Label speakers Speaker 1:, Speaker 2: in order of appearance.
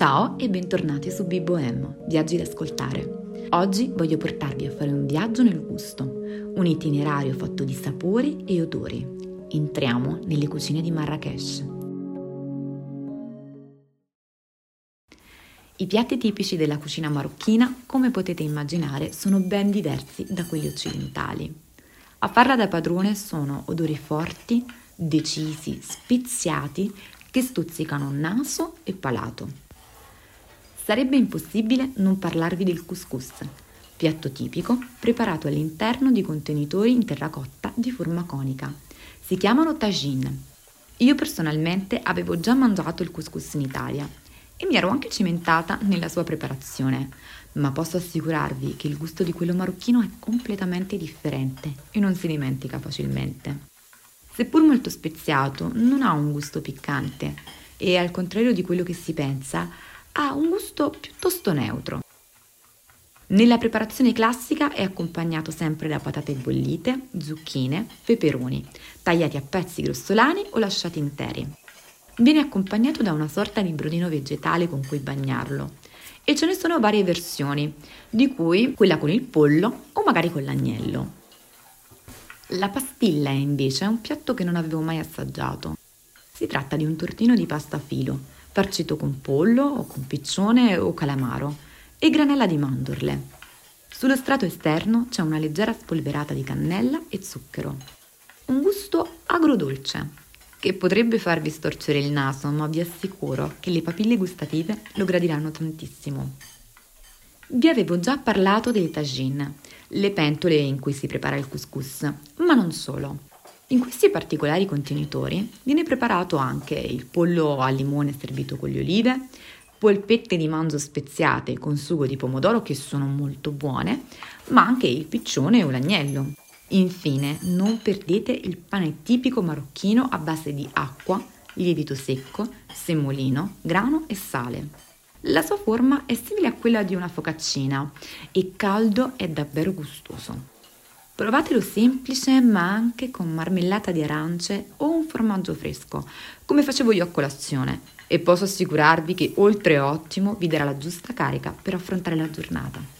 Speaker 1: Ciao e bentornati su Biboem, Viaggi da ascoltare. Oggi voglio portarvi a fare un viaggio nel gusto, un itinerario fatto di sapori e odori. Entriamo nelle cucine di Marrakesh. I piatti tipici della cucina marocchina, come potete immaginare, sono ben diversi da quelli occidentali. A farla da padrone sono odori forti, decisi, spiziati, che stuzzicano naso e palato. Sarebbe impossibile non parlarvi del couscous, piatto tipico preparato all'interno di contenitori in terracotta di forma conica. Si chiamano tagine. Io personalmente avevo già mangiato il couscous in Italia e mi ero anche cimentata nella sua preparazione, ma posso assicurarvi che il gusto di quello marocchino è completamente differente e non si dimentica facilmente. Seppur molto speziato, non ha un gusto piccante e al contrario di quello che si pensa, ha un gusto piuttosto neutro. Nella preparazione classica è accompagnato sempre da patate bollite, zucchine, peperoni, tagliati a pezzi grossolani o lasciati interi. Viene accompagnato da una sorta di brodino vegetale con cui bagnarlo e ce ne sono varie versioni, di cui quella con il pollo o magari con l'agnello. La pastilla invece è un piatto che non avevo mai assaggiato. Si tratta di un tortino di pasta filo, farcito con pollo o con piccione o calamaro e granella di mandorle. Sullo strato esterno c'è una leggera spolverata di cannella e zucchero. Un gusto agrodolce che potrebbe farvi storcere il naso, ma vi assicuro che le papille gustative lo gradiranno tantissimo. Vi avevo già parlato dei tagine, le pentole in cui si prepara il couscous, ma non solo. In questi particolari contenitori viene preparato anche il pollo al limone servito con le olive, polpette di manzo speziate con sugo di pomodoro che sono molto buone, ma anche il piccione o l'agnello. Infine, non perdete il pane tipico marocchino a base di acqua, lievito secco, semolino, grano e sale. La sua forma è simile a quella di una focaccina e caldo è davvero gustoso. Provatelo semplice ma anche con marmellata di arance o un formaggio fresco, come facevo io a colazione, e posso assicurarvi che oltre ottimo vi darà la giusta carica per affrontare la giornata.